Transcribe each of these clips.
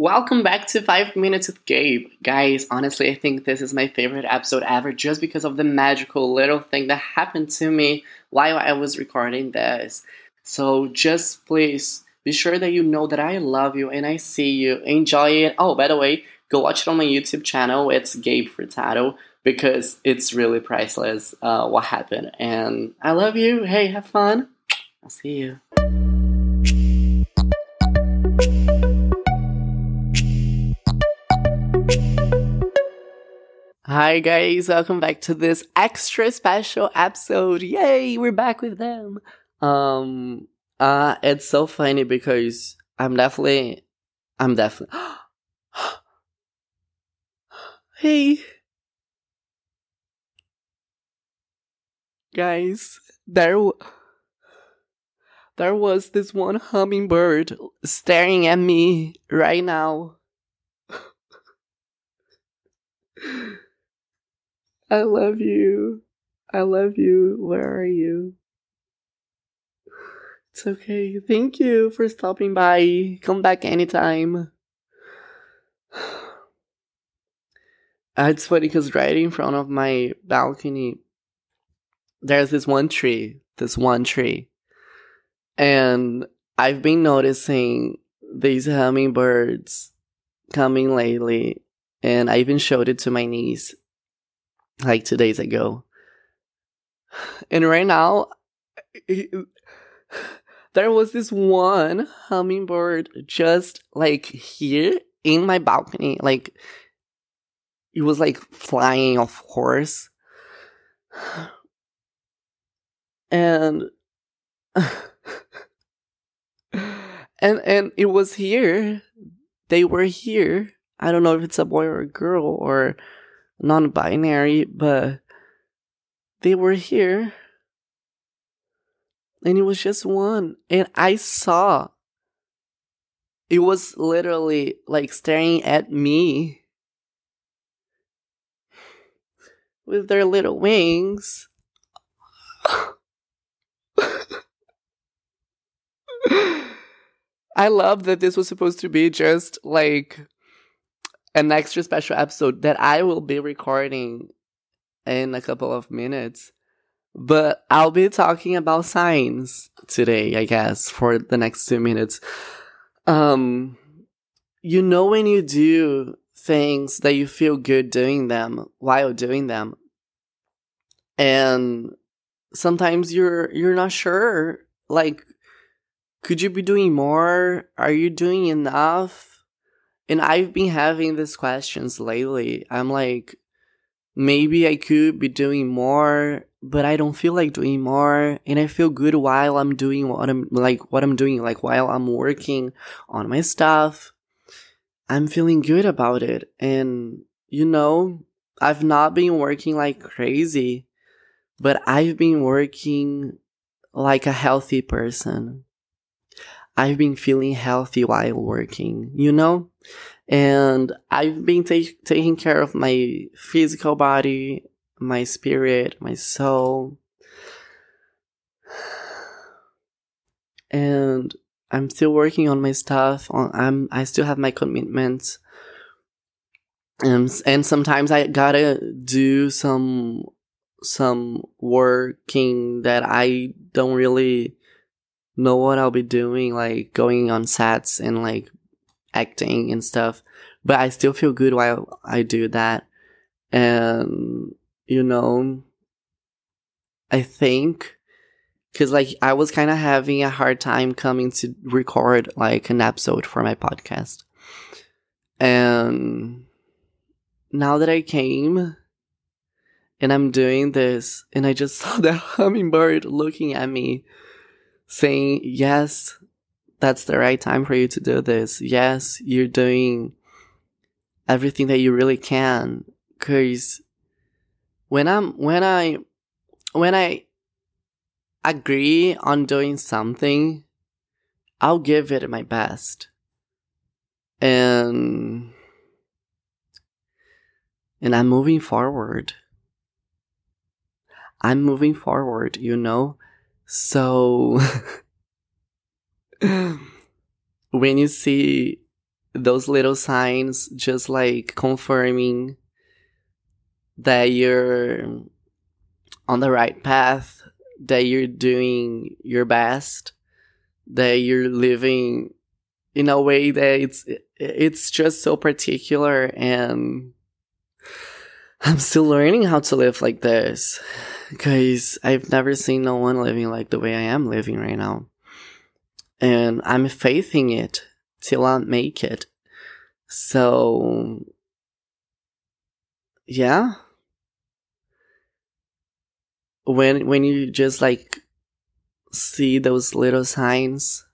Welcome back to 5 Minutes with Gabe. Guys, honestly, I think this is my favorite episode ever just because of the magical little thing that happened to me while I was recording this. So just please be sure that you know that I love you and I see you. Enjoy it. Oh, by the way, go watch it on my YouTube channel. It's Gabe Furtado because it's really priceless uh, what happened. And I love you. Hey, have fun. I'll see you. Hi guys, welcome back to this extra special episode. Yay, we're back with them. Um uh it's so funny because I'm definitely I'm definitely Hey guys, there w- there was this one hummingbird staring at me right now. I love you. I love you. Where are you? It's okay. Thank you for stopping by. Come back anytime. it's funny because right in front of my balcony, there's this one tree. This one tree. And I've been noticing these hummingbirds coming lately. And I even showed it to my niece like two days ago. And right now, eh, eh, there was this one hummingbird just like here in my balcony. Like, it was like flying, of course. And. and and it was here they were here i don't know if it's a boy or a girl or non binary, but they were here. And it was just one. And I saw it was literally like staring at me with their little wings. I love that this was supposed to be just like an extra special episode that I will be recording in a couple of minutes. But I'll be talking about signs today, I guess, for the next two minutes. Um, you know, when you do things that you feel good doing them while doing them, and sometimes you're you're not sure, like, could you be doing more? Are you doing enough? And I've been having these questions lately. I'm like, maybe I could be doing more, but I don't feel like doing more. And I feel good while I'm doing what I'm like, what I'm doing, like while I'm working on my stuff. I'm feeling good about it. And, you know, I've not been working like crazy, but I've been working like a healthy person. I've been feeling healthy while working, you know? And I've been ta- taking care of my physical body, my spirit, my soul. And I'm still working on my stuff. I'm I still have my commitments. And sometimes I gotta do some some working that I don't really know what I'll be doing, like going on sets and like acting and stuff. But I still feel good while I do that. And, you know, I think, cause like I was kind of having a hard time coming to record like an episode for my podcast. And now that I came and I'm doing this and I just saw that hummingbird looking at me saying, yes, that's the right time for you to do this. Yes, you're doing everything that you really can. Cause when I'm, when I, when I agree on doing something, I'll give it my best. And, and I'm moving forward. I'm moving forward, you know? So, when you see those little signs just like confirming that you're on the right path, that you're doing your best, that you're living in a way that it's it's just so particular and I'm still learning how to live like this because I've never seen no one living like the way I am living right now. And I'm faithing it till I make it. So, yeah. When when you just like see those little signs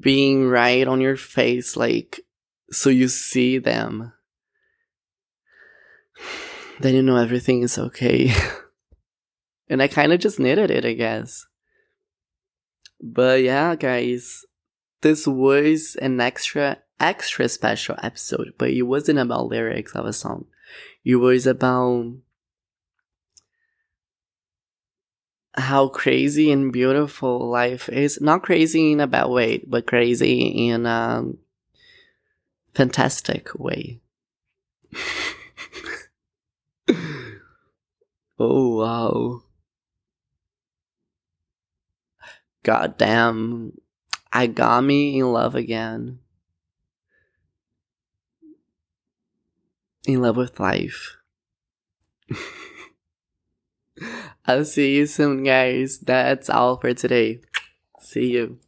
being right on your face, like so you see them, then you know everything is okay. and I kind of just needed it, I guess. But yeah, guys, this was an extra, extra special episode, but it wasn't about lyrics of a song. It was about how crazy and beautiful life is. Not crazy in a bad way, but crazy in a fantastic way. oh, wow. God damn. I got me in love again. In love with life. I'll see you soon, guys. That's all for today. See you.